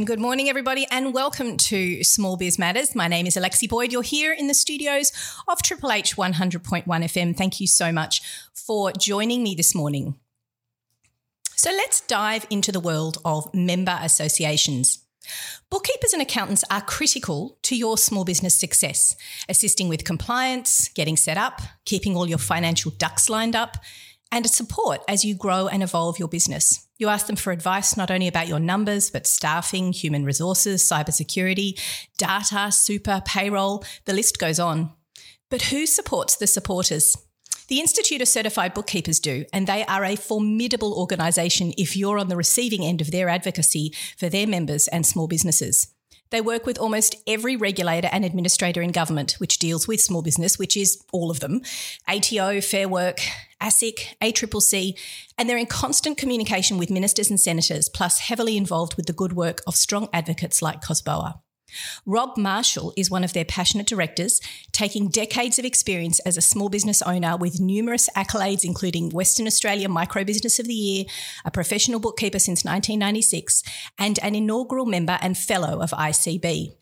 And good morning, everybody, and welcome to Small Biz Matters. My name is Alexi Boyd. You're here in the studios of Triple H 100.1 FM. Thank you so much for joining me this morning. So let's dive into the world of member associations. Bookkeepers and accountants are critical to your small business success, assisting with compliance, getting set up, keeping all your financial ducks lined up, and support as you grow and evolve your business. You ask them for advice not only about your numbers, but staffing, human resources, cybersecurity, data, super, payroll, the list goes on. But who supports the supporters? The Institute of Certified Bookkeepers do, and they are a formidable organisation if you're on the receiving end of their advocacy for their members and small businesses. They work with almost every regulator and administrator in government which deals with small business, which is all of them ATO, Fair Work, ASIC, ACCC, and they're in constant communication with ministers and senators, plus heavily involved with the good work of strong advocates like COSBOA. Rob Marshall is one of their passionate directors, taking decades of experience as a small business owner with numerous accolades, including Western Australia Micro Business of the Year, a professional bookkeeper since 1996, and an inaugural member and fellow of ICB.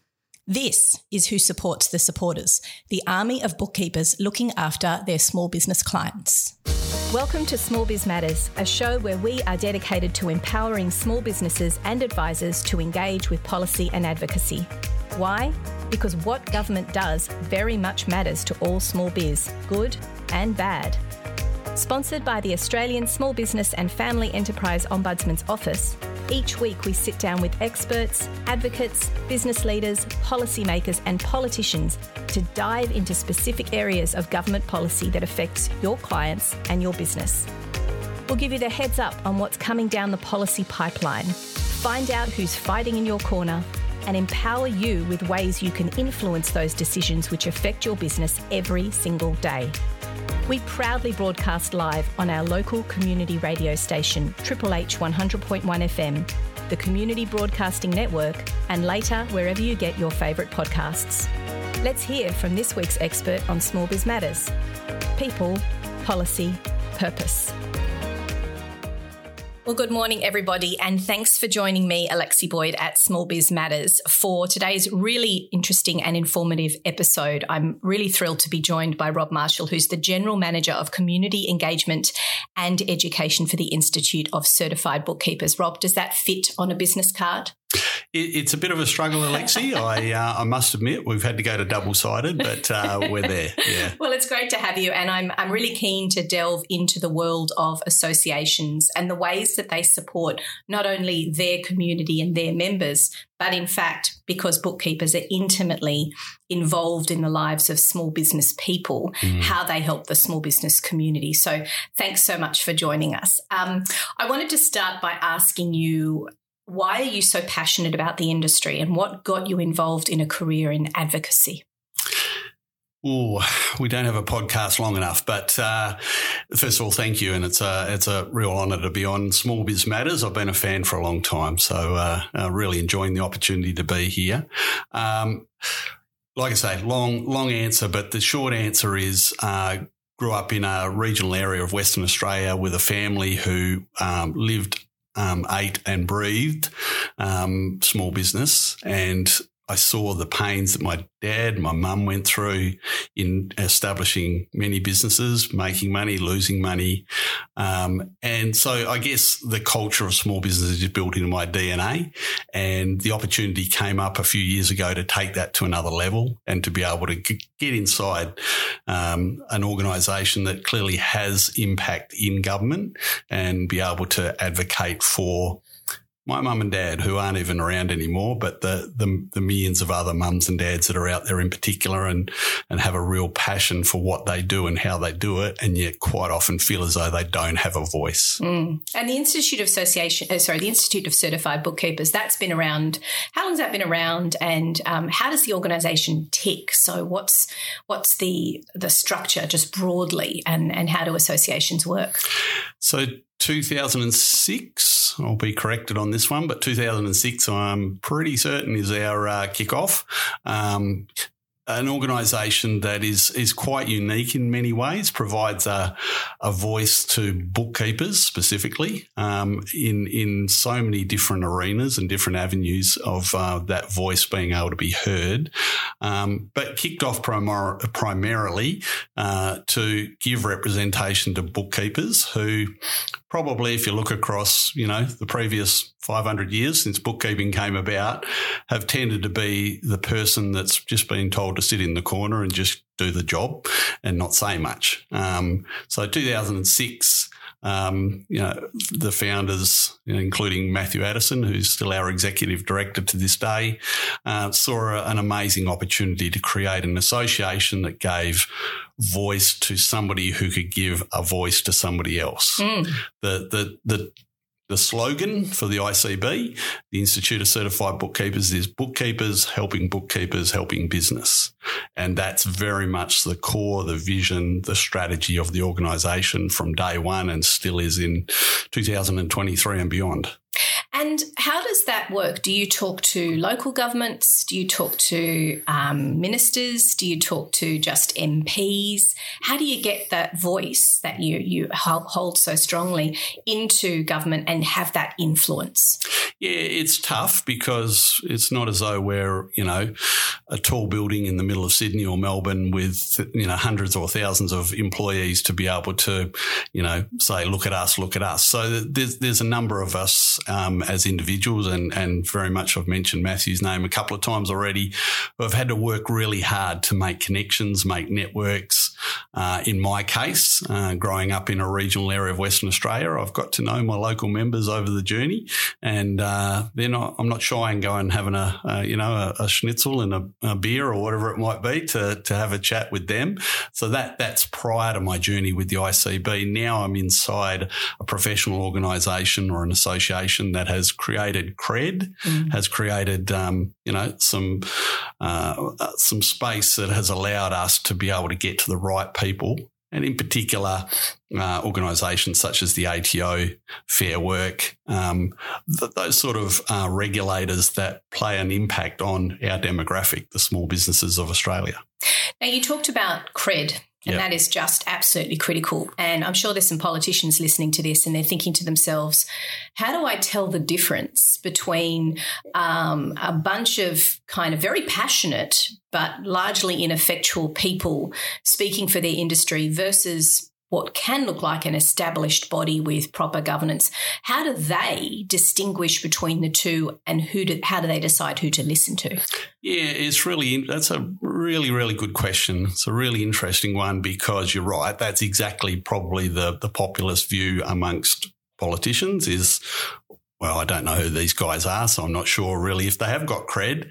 This is who supports the supporters, the army of bookkeepers looking after their small business clients. Welcome to Small Biz Matters, a show where we are dedicated to empowering small businesses and advisors to engage with policy and advocacy. Why? Because what government does very much matters to all small biz, good and bad. Sponsored by the Australian Small Business and Family Enterprise Ombudsman's Office, each week we sit down with experts, advocates, business leaders, policymakers, and politicians to dive into specific areas of government policy that affects your clients and your business. We'll give you the heads up on what's coming down the policy pipeline, find out who's fighting in your corner, and empower you with ways you can influence those decisions which affect your business every single day. We proudly broadcast live on our local community radio station, Triple H 100.1 FM, the Community Broadcasting Network, and later wherever you get your favourite podcasts. Let's hear from this week's expert on Small Biz Matters people, policy, purpose. Well, good morning, everybody, and thanks for joining me, Alexi Boyd, at Small Biz Matters for today's really interesting and informative episode. I'm really thrilled to be joined by Rob Marshall, who's the General Manager of Community Engagement and Education for the Institute of Certified Bookkeepers. Rob, does that fit on a business card? it's a bit of a struggle, Alexi. I uh, I must admit we've had to go to double sided, but uh, we're there. Yeah. well, it's great to have you, and I'm I'm really keen to delve into the world of associations and the ways that they support not only their community and their members, but in fact, because bookkeepers are intimately involved in the lives of small business people, mm. how they help the small business community. So, thanks so much for joining us. Um, I wanted to start by asking you why are you so passionate about the industry and what got you involved in a career in advocacy? Oh, we don't have a podcast long enough, but uh, first of all, thank you, and it's a it's a real honour to be on Small Biz Matters. I've been a fan for a long time, so uh, uh, really enjoying the opportunity to be here. Um, like I say, long long answer, but the short answer is uh, grew up in a regional area of Western Australia with a family who um, lived um, ate and breathed um, small business. And I saw the pains that my dad, my mum went through in establishing many businesses, making money, losing money. Um, and so I guess the culture of small businesses is built into my DNA. And the opportunity came up a few years ago to take that to another level and to be able to get inside um, an organisation that clearly has impact in government and be able to advocate for my mum and dad, who aren't even around anymore, but the, the, the millions of other mums and dads that are out there in particular, and and have a real passion for what they do and how they do it, and yet quite often feel as though they don't have a voice. Mm. And the Institute of Association, uh, sorry, the Institute of Certified Bookkeepers, that's been around. How long has that been around, and um, how does the organisation tick? So what's what's the the structure just broadly, and and how do associations work? So 2006 I'll be corrected on this one, but 2006, I'm pretty certain, is our uh, kickoff. Um, an organisation that is is quite unique in many ways. Provides a a voice to bookkeepers specifically um, in in so many different arenas and different avenues of uh, that voice being able to be heard. Um, but kicked off primar- primarily uh, to give representation to bookkeepers who probably, if you look across, you know, the previous 500 years since bookkeeping came about, have tended to be the person that's just been told to sit in the corner and just do the job and not say much. Um, so 2006, um, you know, the founders, including Matthew Addison, who's still our executive director to this day, uh, saw a, an amazing opportunity to create an association that gave voice to somebody who could give a voice to somebody else. Mm. The, the, the, the slogan for the ICB, the Institute of Certified Bookkeepers, is bookkeepers helping bookkeepers helping business. And that's very much the core, the vision, the strategy of the organisation from day one and still is in 2023 and beyond. And how does that work? Do you talk to local governments? Do you talk to um, ministers? Do you talk to just MPs? How do you get that voice that you you hold so strongly into government and have that influence? Yeah, it's tough because it's not as though we're you know a tall building in the middle of Sydney or Melbourne with you know hundreds or thousands of employees to be able to you know say look at us, look at us. So there's there's a number of us. Um, as individuals, and, and very much I've mentioned Matthew's name a couple of times already, have had to work really hard to make connections, make networks. Uh, in my case, uh, growing up in a regional area of Western Australia, I've got to know my local members over the journey, and uh, not. I'm not shy in going having a, a you know a, a schnitzel and a, a, beer or whatever it might be to to have a chat with them. So that that's prior to my journey with the ICB. Now I'm inside a professional organisation or an association that has created cred, mm. has created um, you know some uh, some space that has allowed us to be able to get to the right people and in particular, uh, organisations such as the ATO, Fair Work, um, th- those sort of uh, regulators that play an impact on our demographic, the small businesses of Australia. Now, you talked about cred and yep. that is just absolutely critical. And I'm sure there's some politicians listening to this and they're thinking to themselves, how do I tell the difference between um, a bunch of kind of very passionate but largely ineffectual people speaking for their industry versus what can look like an established body with proper governance. How do they distinguish between the two, and who do, how do they decide who to listen to? Yeah, it's really that's a really really good question. It's a really interesting one because you're right. That's exactly probably the the populist view amongst politicians is well, I don't know who these guys are, so I'm not sure really if they have got cred.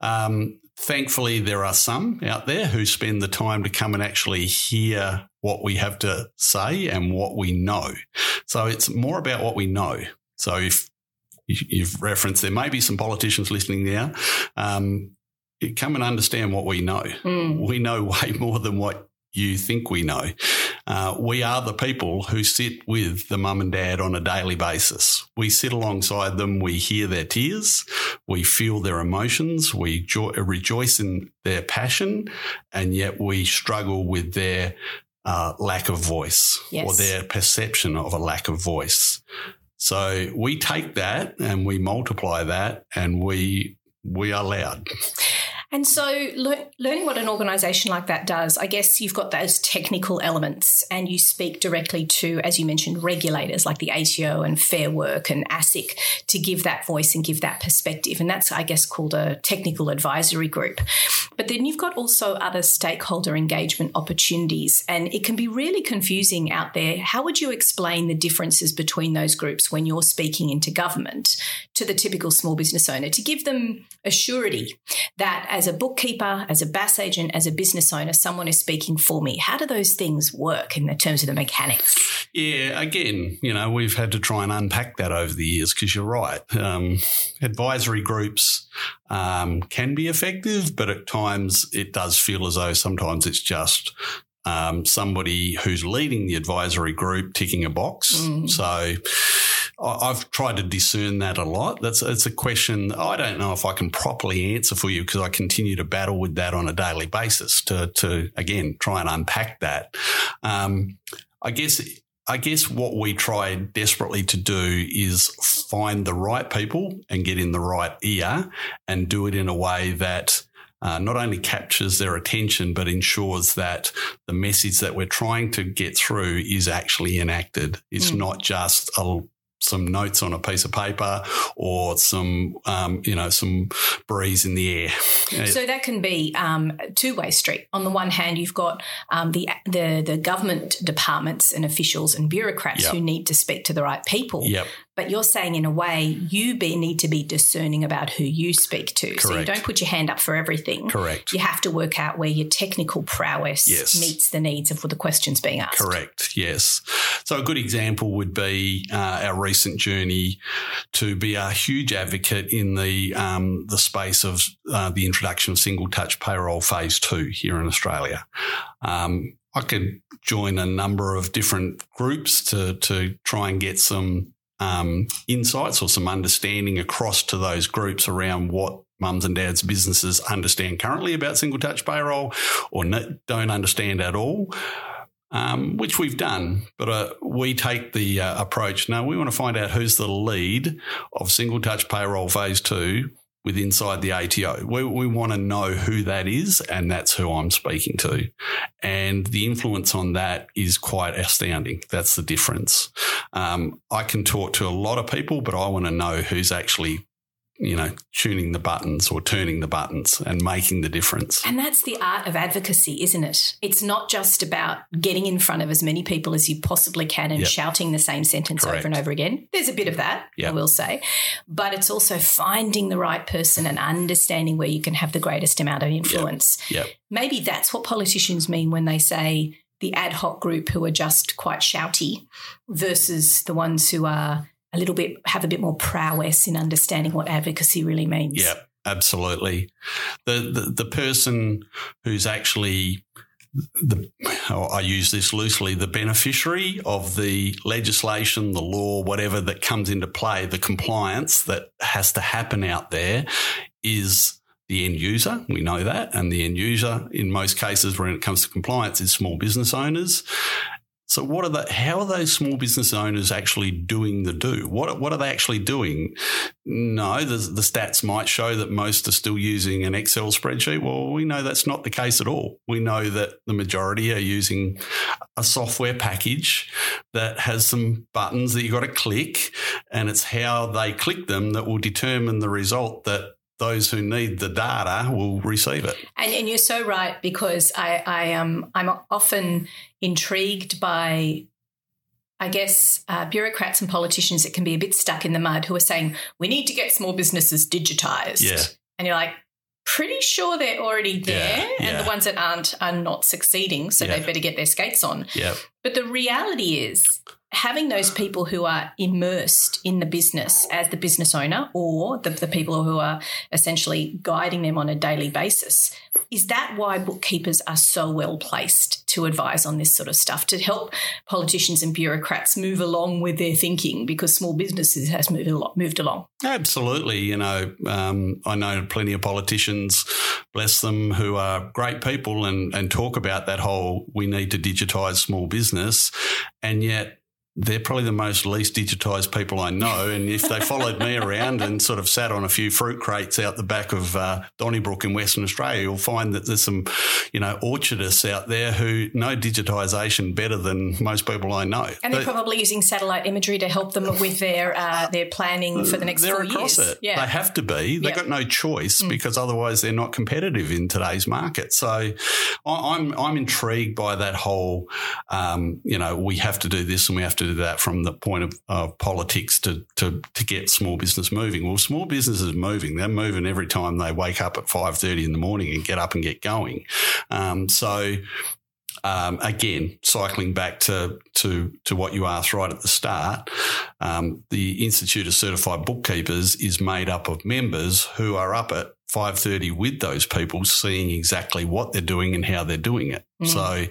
Um, thankfully, there are some out there who spend the time to come and actually hear what we have to say and what we know. So it's more about what we know. So if you've referenced, there may be some politicians listening now. Um, come and understand what we know. Mm. We know way more than what you think we know. Uh, we are the people who sit with the mum and dad on a daily basis. We sit alongside them, we hear their tears, we feel their emotions, we jo- rejoice in their passion, and yet we struggle with their uh, lack of voice yes. or their perception of a lack of voice. So we take that and we multiply that and we we are loud. And so, le- learning what an organisation like that does, I guess you've got those technical elements, and you speak directly to, as you mentioned, regulators like the ATO and Fair Work and ASIC to give that voice and give that perspective. And that's, I guess, called a technical advisory group. But then you've got also other stakeholder engagement opportunities, and it can be really confusing out there. How would you explain the differences between those groups when you're speaking into government to the typical small business owner to give them a surety that as a bookkeeper, as a BAS agent, as a business owner, someone is speaking for me. How do those things work in the terms of the mechanics? Yeah, again, you know, we've had to try and unpack that over the years because you're right. Um, advisory groups um, can be effective, but at times it does feel as though sometimes it's just um, somebody who's leading the advisory group ticking a box. Mm. So I've tried to discern that a lot. That's it's a question I don't know if I can properly answer for you because I continue to battle with that on a daily basis to to again try and unpack that. Um, I guess I guess what we try desperately to do is find the right people and get in the right ear and do it in a way that uh, not only captures their attention, but ensures that the message that we're trying to get through is actually enacted. It's mm. not just a some notes on a piece of paper or some, um, you know, some breeze in the air. So that can be um, two way street. On the one hand, you've got um, the, the the government departments and officials and bureaucrats yep. who need to speak to the right people. Yep. But you're saying, in a way, you be, need to be discerning about who you speak to. Correct. So you don't put your hand up for everything. Correct. You have to work out where your technical prowess yes. meets the needs of the questions being asked. Correct. Yes. So a good example would be uh, our recent journey to be a huge advocate in the um, the space of uh, the introduction of single touch payroll phase two here in Australia. Um, I could join a number of different groups to to try and get some um, insights or some understanding across to those groups around what mums and dads businesses understand currently about single touch payroll or don't understand at all. Um, which we've done, but uh, we take the uh, approach. Now we want to find out who's the lead of single touch payroll phase two with inside the ATO. We, we want to know who that is, and that's who I'm speaking to. And the influence on that is quite astounding. That's the difference. Um, I can talk to a lot of people, but I want to know who's actually you know, tuning the buttons or turning the buttons and making the difference. And that's the art of advocacy, isn't it? It's not just about getting in front of as many people as you possibly can and yep. shouting the same sentence Correct. over and over again. There's a bit of that, yep. I will say. But it's also finding the right person and understanding where you can have the greatest amount of influence. Yep. Maybe that's what politicians mean when they say the ad hoc group who are just quite shouty versus the ones who are a little bit have a bit more prowess in understanding what advocacy really means. Yeah, absolutely. The the, the person who's actually the oh, I use this loosely the beneficiary of the legislation, the law, whatever that comes into play, the compliance that has to happen out there is the end user. We know that. And the end user, in most cases, when it comes to compliance, is small business owners. So what are the how are those small business owners actually doing the do? What what are they actually doing? No, the, the stats might show that most are still using an Excel spreadsheet. Well, we know that's not the case at all. We know that the majority are using a software package that has some buttons that you've got to click, and it's how they click them that will determine the result that those who need the data will receive it. And, and you're so right because I, I am um, I'm often intrigued by I guess uh, bureaucrats and politicians that can be a bit stuck in the mud who are saying we need to get small businesses digitized. Yeah. And you're like, pretty sure they're already there, yeah, and the ones that aren't are not succeeding, so yeah. they better get their skates on. Yeah. But the reality is, having those people who are immersed in the business as the business owner or the, the, people who are essentially guiding them on a daily basis is that why bookkeepers are so well placed to advise on this sort of stuff to help politicians and bureaucrats move along with their thinking because small businesses has moved moved along? Absolutely. You know um, i know plenty of politicians bless them who are great people and, and talk about that whole we need to digitize small business. And yet they're probably the most least digitized people I know. And if they followed me around and sort of sat on a few fruit crates out the back of uh, Donnybrook in Western Australia, you'll find that there's some, you know, orchardists out there who know digitization better than most people I know. And they're probably using satellite imagery to help them with their uh, their planning for the next they're four across years. It. Yeah. They have to be. They've yep. got no choice mm. because otherwise they're not competitive in today's market. So I'm I'm intrigued by that whole, um, you know, we have to do this and we have to do that from the point of, politics to, to, to get small business moving. Well, small business is moving. They're moving every time they wake up at 5.30 in the morning and get up and get going. Um, so um, again, cycling back to, to, to what you asked right at the start, um, the Institute of Certified Bookkeepers is made up of members who are up at 5.30 with those people seeing exactly what they're doing and how they're doing it. Mm. So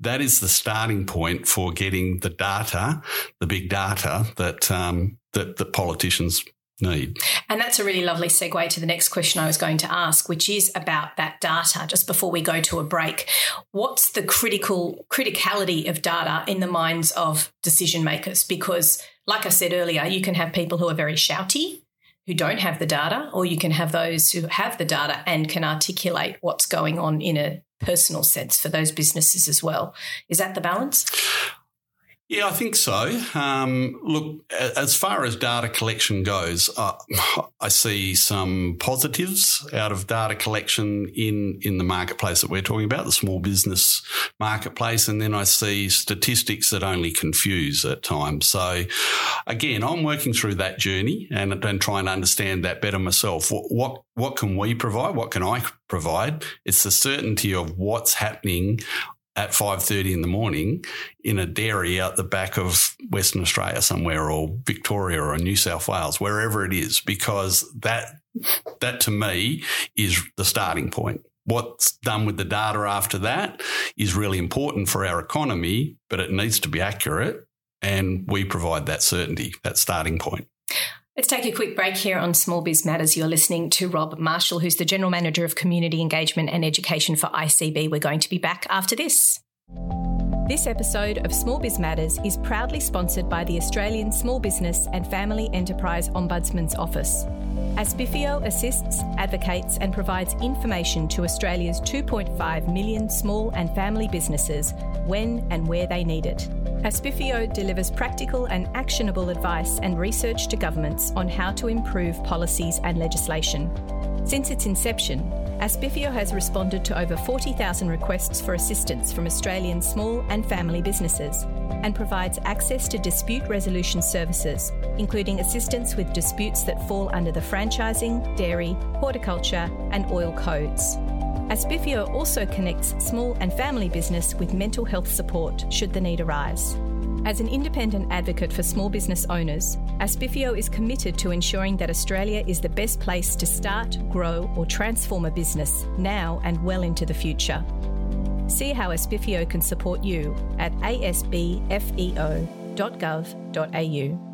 that is the starting point for getting the data, the big data that, um, that, that politicians need. And that's a really lovely segue to the next question I was going to ask, which is about that data. Just before we go to a break, what's the critical criticality of data in the minds of decision makers? Because, like I said earlier, you can have people who are very shouty. Who don't have the data, or you can have those who have the data and can articulate what's going on in a personal sense for those businesses as well. Is that the balance? Yeah, I think so. Um, look, as far as data collection goes, uh, I see some positives out of data collection in, in the marketplace that we're talking about, the small business marketplace. And then I see statistics that only confuse at times. So again, I'm working through that journey and, and trying to understand that better myself. What, what, what can we provide? What can I provide? It's the certainty of what's happening at 5.30 in the morning in a dairy out the back of Western Australia somewhere or Victoria or New South Wales, wherever it is, because that, that to me is the starting point. What's done with the data after that is really important for our economy, but it needs to be accurate. And we provide that certainty, that starting point. Let's take a quick break here on Small Biz Matters. You're listening to Rob Marshall, who's the General Manager of Community Engagement and Education for ICB. We're going to be back after this. This episode of Small Biz Matters is proudly sponsored by the Australian Small Business and Family Enterprise Ombudsman's Office. ASBFEO assists, advocates, and provides information to Australia's 2.5 million small and family businesses when and where they need it. ASBFEO delivers practical and actionable advice and research to governments on how to improve policies and legislation. Since its inception, ASBFEO has responded to over 40,000 requests for assistance from Australian small and family businesses and provides access to dispute resolution services, including assistance with disputes that fall under the franchising, dairy, horticulture, and oil codes. ASBFEO also connects small and family business with mental health support should the need arise. As an independent advocate for small business owners, ASBFEO is committed to ensuring that Australia is the best place to start, grow, or transform a business now and well into the future. See how ASBFEO can support you at asbfeo.gov.au.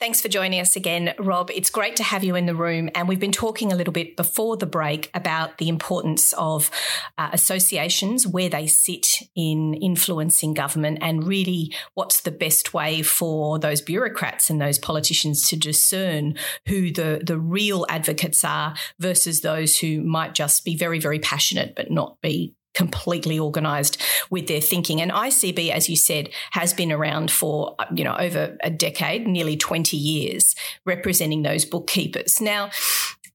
Thanks for joining us again, Rob. It's great to have you in the room. And we've been talking a little bit before the break about the importance of uh, associations, where they sit in influencing government, and really what's the best way for those bureaucrats and those politicians to discern who the, the real advocates are versus those who might just be very, very passionate but not be completely organized with their thinking. And ICB, as you said, has been around for, you know, over a decade, nearly 20 years, representing those bookkeepers. Now,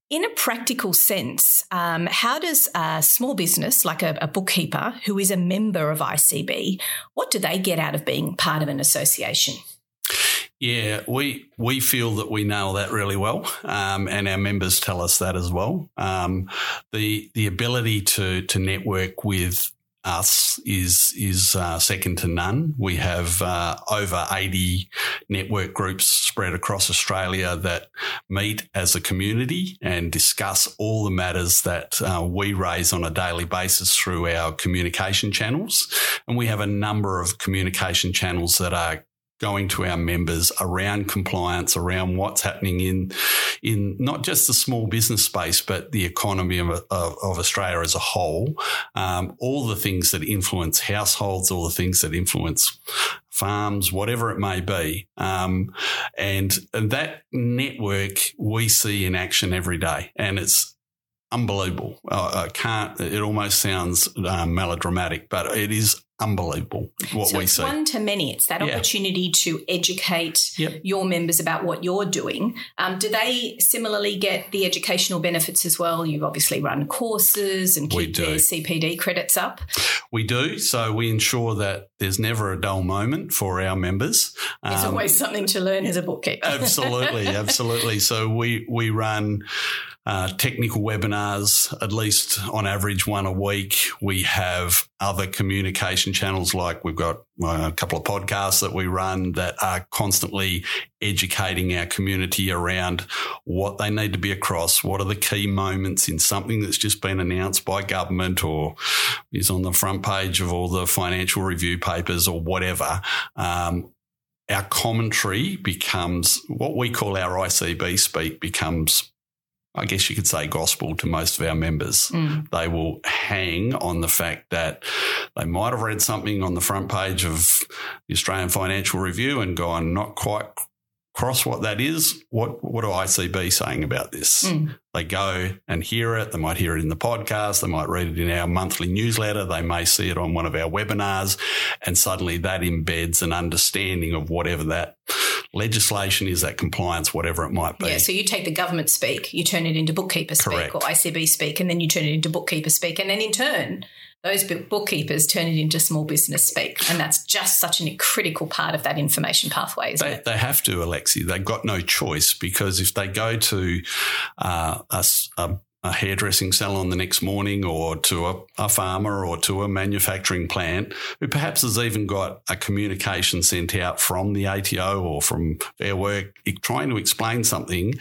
in a practical sense, um, how does a small business like a, a, bookkeeper who is a member of ICB, what do they get out of being part of an association? Yeah, we we feel that we nail that really well, um, and our members tell us that as well. Um, the the ability to to network with us is is uh, second to none. We have uh, over eighty network groups spread across Australia that meet as a community and discuss all the matters that uh, we raise on a daily basis through our communication channels. And we have a number of communication channels that are going to our members around compliance, around what's happening in in not just the small business space, but the economy of, of, of Australia as a whole. Um, all the things that influence households, all the things that influence farms, whatever it may be. Um, and, that network we see in action every day. And it's unbelievable. I, I can't, it almost sounds um, melodramatic, but it is unbelievable what so we it's see. One to many. It's that yeah. opportunity to educate yep. your members about what you're doing. Um, do they similarly get the educational benefits as well? You obviously run courses and keep their CPD credits up. We do. So we ensure that there's never a dull moment for our members. There's um, always something to learn as a bookkeeper. absolutely, absolutely. So we we run uh, technical webinars, at least on average one a week. We have other communication channels like we've got uh, a couple of podcasts that we run that are constantly educating our community around what they need to be across, what are the key moments in something that's just been announced by government or is on the front page of all the financial review papers or whatever. Um, our commentary becomes what we call our ICB speak becomes I guess you could say gospel to most of our members. Mm. They will hang on the fact that they might have read something on the front page of the Australian Financial Review and gone, not quite cross what that is. What what do ICB saying about this? Mm. They go and hear it. They might hear it in the podcast. They might read it in our monthly newsletter. They may see it on one of our webinars, and suddenly that embeds an understanding of whatever that legislation is, that compliance, whatever it might be. Yeah. So you take the government speak, you turn it into bookkeeper speak Correct. or ICB speak, and then you turn it into bookkeeper speak, and then in turn those bookkeepers turn it into small business speak. And that's just such a critical part of that information pathway, isn't they, it? They have to, Alexi. They've got no choice because if they go to uh, a, a a hairdressing salon the next morning or to a, a, farmer or to a manufacturing plant who perhaps has even got a communication sent out from the ATO or from Fair Work trying to explain something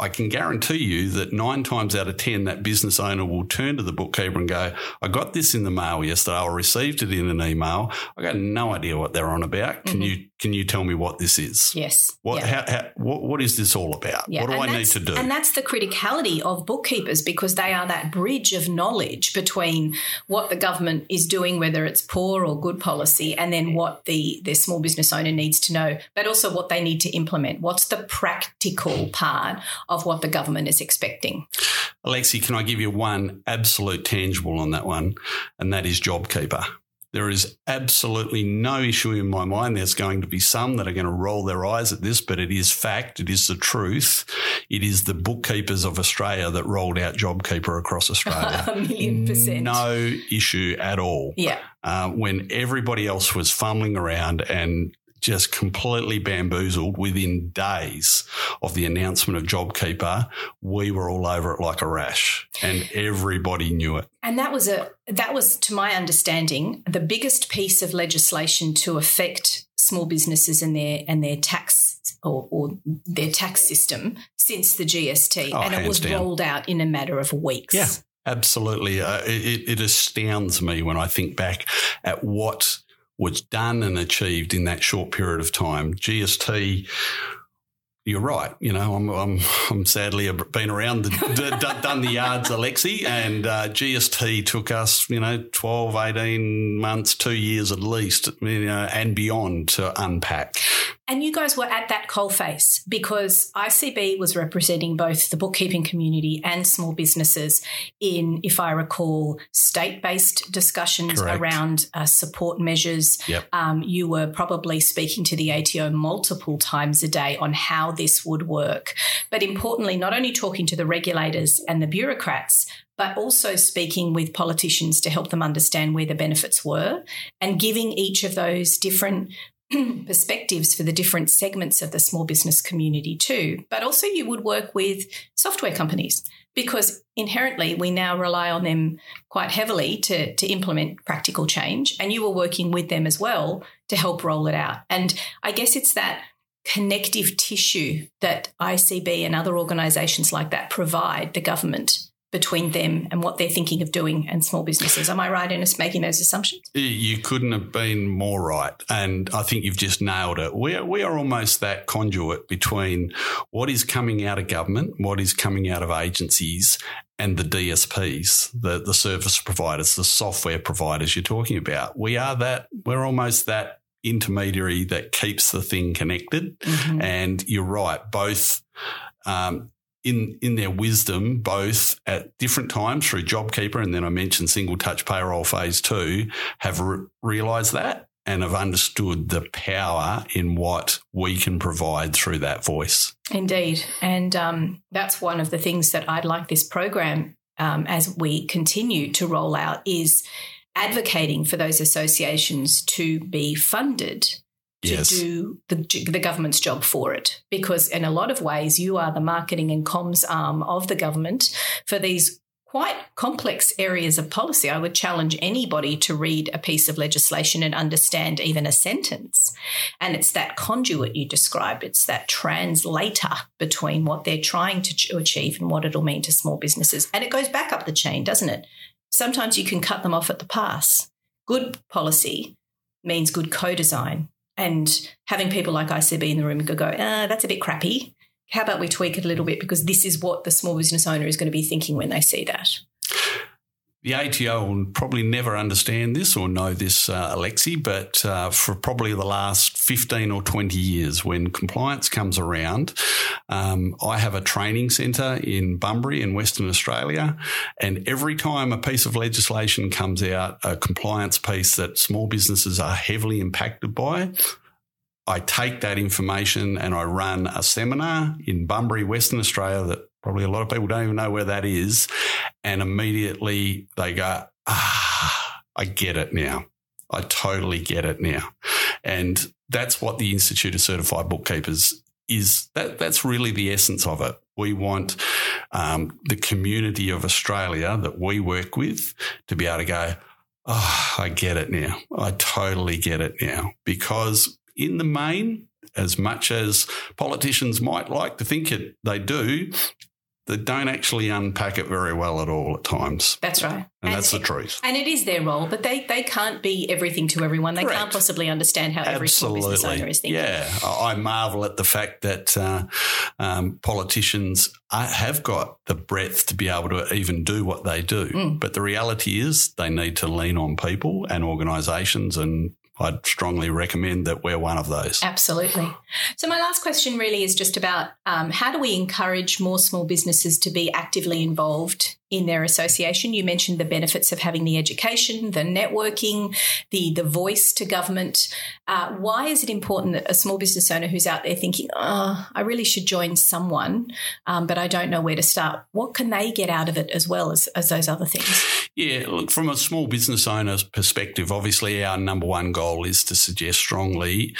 I can guarantee you that nine times out of 10, that business owner will turn to the bookkeeper and go, I got this in the mail yesterday. I received it in an email. I got no idea what they're on about. Can mm-hmm. you can you tell me what this is? Yes. What, yeah. how, how, what, what is this all about? Yeah. What do and I need to do? And that's the criticality of bookkeepers because they are that bridge of knowledge between what the government is doing, whether it's poor or good policy, and then what the, the small business owner needs to know, but also what they need to implement. What's the practical part of what the government is expecting? Alexi, can I give you one absolute tangible on that one? And that is JobKeeper. There is absolutely no issue in my mind. There's going to be some that are going to roll their eyes at this, but it is fact. It is the truth. It is the bookkeepers of Australia that rolled out JobKeeper across Australia. A million percent. No issue at all. Yeah. Uh, when everybody else was fumbling around and just completely bamboozled within days of the announcement of JobKeeper. We were all over it like a rash, and everybody knew it. And that was a that was, to my understanding, the biggest piece of legislation to affect small businesses and their and their tax or, or their tax system since the GST, oh, and it was down. rolled out in a matter of weeks. Yeah. Absolutely. Uh, it, it astounds me when I think back at what was done and achieved in that short period of time. GST you're right. You know, I'm, I'm, I'm sadly been around, the, d- done the yards, Alexi, and uh, GST took us, you know, 12, 18 months, two years at least, you know, and beyond to unpack. And you guys were at that coalface because ICB was representing both the bookkeeping community and small businesses in, if I recall, state based discussions Correct. around uh, support measures. Yep. Um, you were probably speaking to the ATO multiple times a day on how this would work. But importantly, not only talking to the regulators and the bureaucrats, but also speaking with politicians to help them understand where the benefits were and giving each of those different perspectives for the different segments of the small business community too. But also, you would work with software companies because inherently we now rely on them quite heavily to, to implement practical change. And you were working with them as well to help roll it out. And I guess it's that connective tissue that ICB and other organizations like that provide the government between them and what they're thinking of doing and small businesses. Am I right in making those assumptions? You couldn't have been more right. And I think you've just nailed it. We are, we are almost that conduit between what is coming out of government, what is coming out of agencies, and the DSPs, the, the service providers, the software providers you're talking about. We are that, we're almost that intermediary that keeps the thing connected. Mm-hmm. And you're right, both um, in in their wisdom, both at different times through JobKeeper and then I mentioned single touch payroll phase two, have re- realised that and have understood the power in what we can provide through that voice. Indeed, and um, that's one of the things that I'd like this program um, as we continue to roll out is advocating for those associations to be funded to Yes. do the, the government's job for it. Because in a lot of ways, you are the marketing and comms arm of the government for these quite complex areas of policy. I would challenge anybody to read a piece of legislation and understand even a sentence. And it's that conduit you described, it's that translator between what they're trying to achieve and what it'll mean to small businesses. And it goes back up the chain, doesn't it? Sometimes you can cut them off at the pass. Good policy means good co design. And having people like ICB in the room could go, ah, that's a bit crappy. How about we tweak it a little bit because this is what the small business owner is going to be thinking when they see that. The ATO will probably never understand this or know this, uh, Alexi, but uh, for probably the last 15 or 20 years, when compliance comes around, um, I have a training centre in Bunbury in Western Australia. And every time a piece of legislation comes out, a compliance piece that small businesses are heavily impacted by, I take that information and I run a seminar in Bunbury, Western Australia that probably a lot of people don't even know where that is. And immediately they go, ah, I get it now. I totally get it now. And that's what the Institute of Certified Bookkeepers is. That, that's really the essence of it. We want um, the community of Australia that we work with to be able to go, oh, I get it now. I totally get it now. Because in the main, as much as politicians might like to think it, they do, they don't actually unpack it very well at all at times. That's right. And, that's the truth. And it is their role, but they, they can't be everything to everyone. They can't possibly understand how every small business owner is thinking. Yeah, I I marvel at the fact that uh, um, politicians have got the breadth to be able to even do what they do. Mm. But the reality is they need to lean on people and organisations, and I'd strongly recommend that we're one of those. Absolutely. So, my last question really is just about um, how do we encourage more small businesses to be actively involved in their association? You mentioned the benefits of having the education, the networking, the the voice to government. Uh, why is it important that a small business owner who's out there thinking, "Oh, I really should join someone, um, but I don't know where to start"? What can they get out of it as well as as those other things? Yeah, look, from a small business owner's perspective, obviously our number one goal is to suggest strongly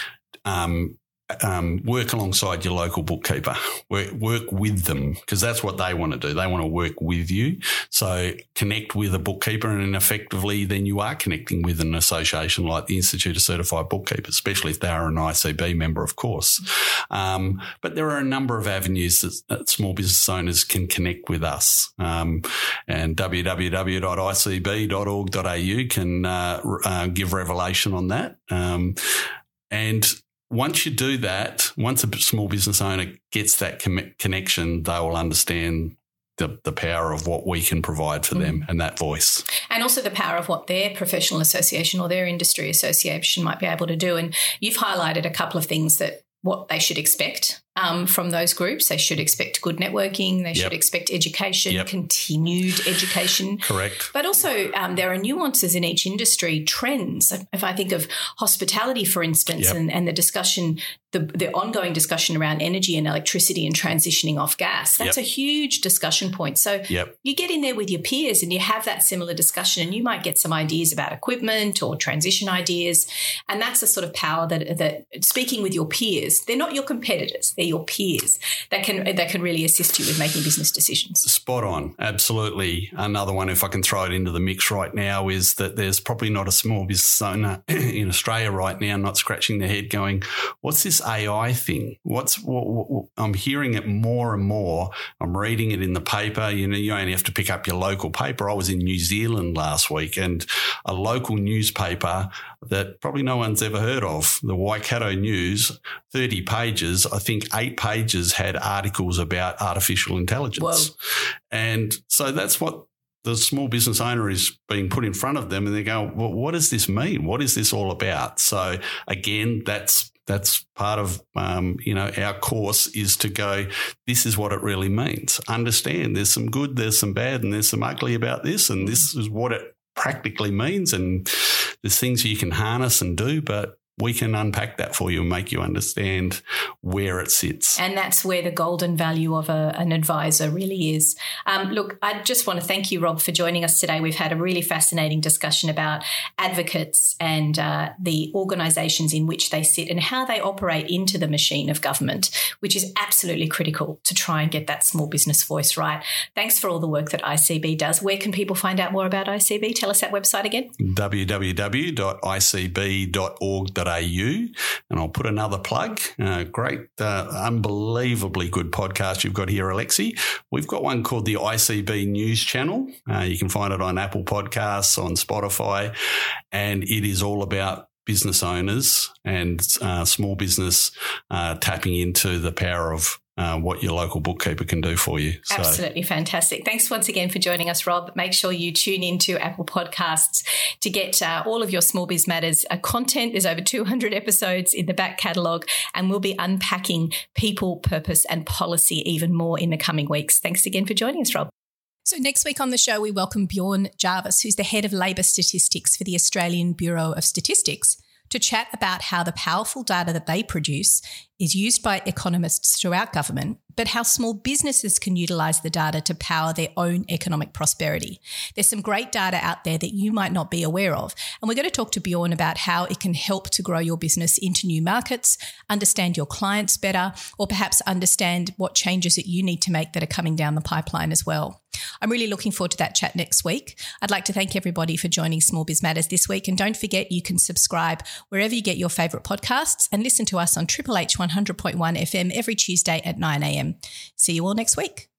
um, um, work alongside your local bookkeeper. Work, work with them because that's what they want to do. They want to work with you. So connect with a bookkeeper, and effectively, then you are connecting with an association like the Institute of Certified Bookkeepers, especially if they are an ICB member, of course. Um, but there are a number of avenues that, that small business owners can connect with us. Um, and www.icb.org.au can uh, uh, give revelation on that. Um, and once you do that, once a small business owner gets that com- connection, they will understand the, the power of what we can provide for them mm. and that voice. and also the power of what their professional association or their industry association might be able to do. And you've highlighted a couple of things that what they should expect um, from those groups. They should expect good networking. They should expect education, Yep. continued education. Correct. But also, um, there are nuances in each industry, trends. If I think of hospitality, for instance, Yep. and, and the discussion, the, the ongoing discussion around energy and electricity and transitioning off gas, that's Yep. a huge discussion point. So Yep. you get in there with your peers and you have that similar discussion, and you might get some ideas about equipment or transition ideas. And that's the sort of power that, that speaking with your peers, they're not your competitors, they're your peers that can, that can really assist you with making business decisions. Spot on. Absolutely. Another one, if I can throw it into the mix right now, is that there's probably not a small business owner in Australia right now not scratching their head going, what's this AI thing? What's, what, what, I'm hearing it more and more. I'm reading it in the paper. You know, you only have to pick up your local paper. I was in New Zealand last week and a local newspaper that probably no one's ever heard of, the Waikato News, 30 pages. I think eight pages had articles about artificial intelligence. Whoa. And so that's what the small business owner is being put in front of them, and they go, "Well, what does this mean? What is this all about?" So again, that's that's part of um, you know our course is to go. This is what it really means. Understand. There's some good, there's some bad, and there's some ugly about this, and this is what it practically means. And there's things you can harness and do, but we can unpack that for you and make you understand where it sits. And that's where the golden value of a, an advisor really is. Um, look, I just want to thank you, Rob, for joining us today. We've had a really fascinating discussion about advocates and uh, the organisations in which they sit and how they operate into the machine of government, which is absolutely critical to try and get that small business voice right. Thanks for all the work that ICB does. Where can people find out more about ICB? Tell us that website again. www.icb.org.au and I'll put another plug. Uh, great, uh, unbelievably good podcast you've got here, Alexi. We've got one called the ICB News Channel. Uh, you can find it on Apple Podcasts, on Spotify, and it is all about business owners and uh, small business uh, tapping into the power of uh, what your local bookkeeper can do for you. So. Absolutely fantastic. Thanks once again for joining us, Rob. Make sure you tune into Apple Podcasts to get uh, all of your Small Biz Matters uh, content. There's over 200 episodes in the back catalogue, and we'll be unpacking people, purpose, and policy even more in the coming weeks. Thanks again for joining us, Rob. So, next week on the show, we welcome Bjorn Jarvis, who's the head of labour statistics for the Australian Bureau of Statistics to chat about how the powerful data that they produce is used by economists throughout government, but how small businesses can utilize the data to power their own economic prosperity. There's some great data out there that you might not be aware of. And we're going to talk to Bjorn about how it can help to grow your business into new markets, understand your clients better, or perhaps understand what changes that you need to make that are coming down the pipeline as well. I'm really looking forward to that chat next week. I'd like to thank everybody for joining Small Biz Matters this week. And don't forget, you can subscribe wherever you get your favorite podcasts and listen to us on Triple H 100.1 FM every Tuesday at 9 a.m. See you all next week.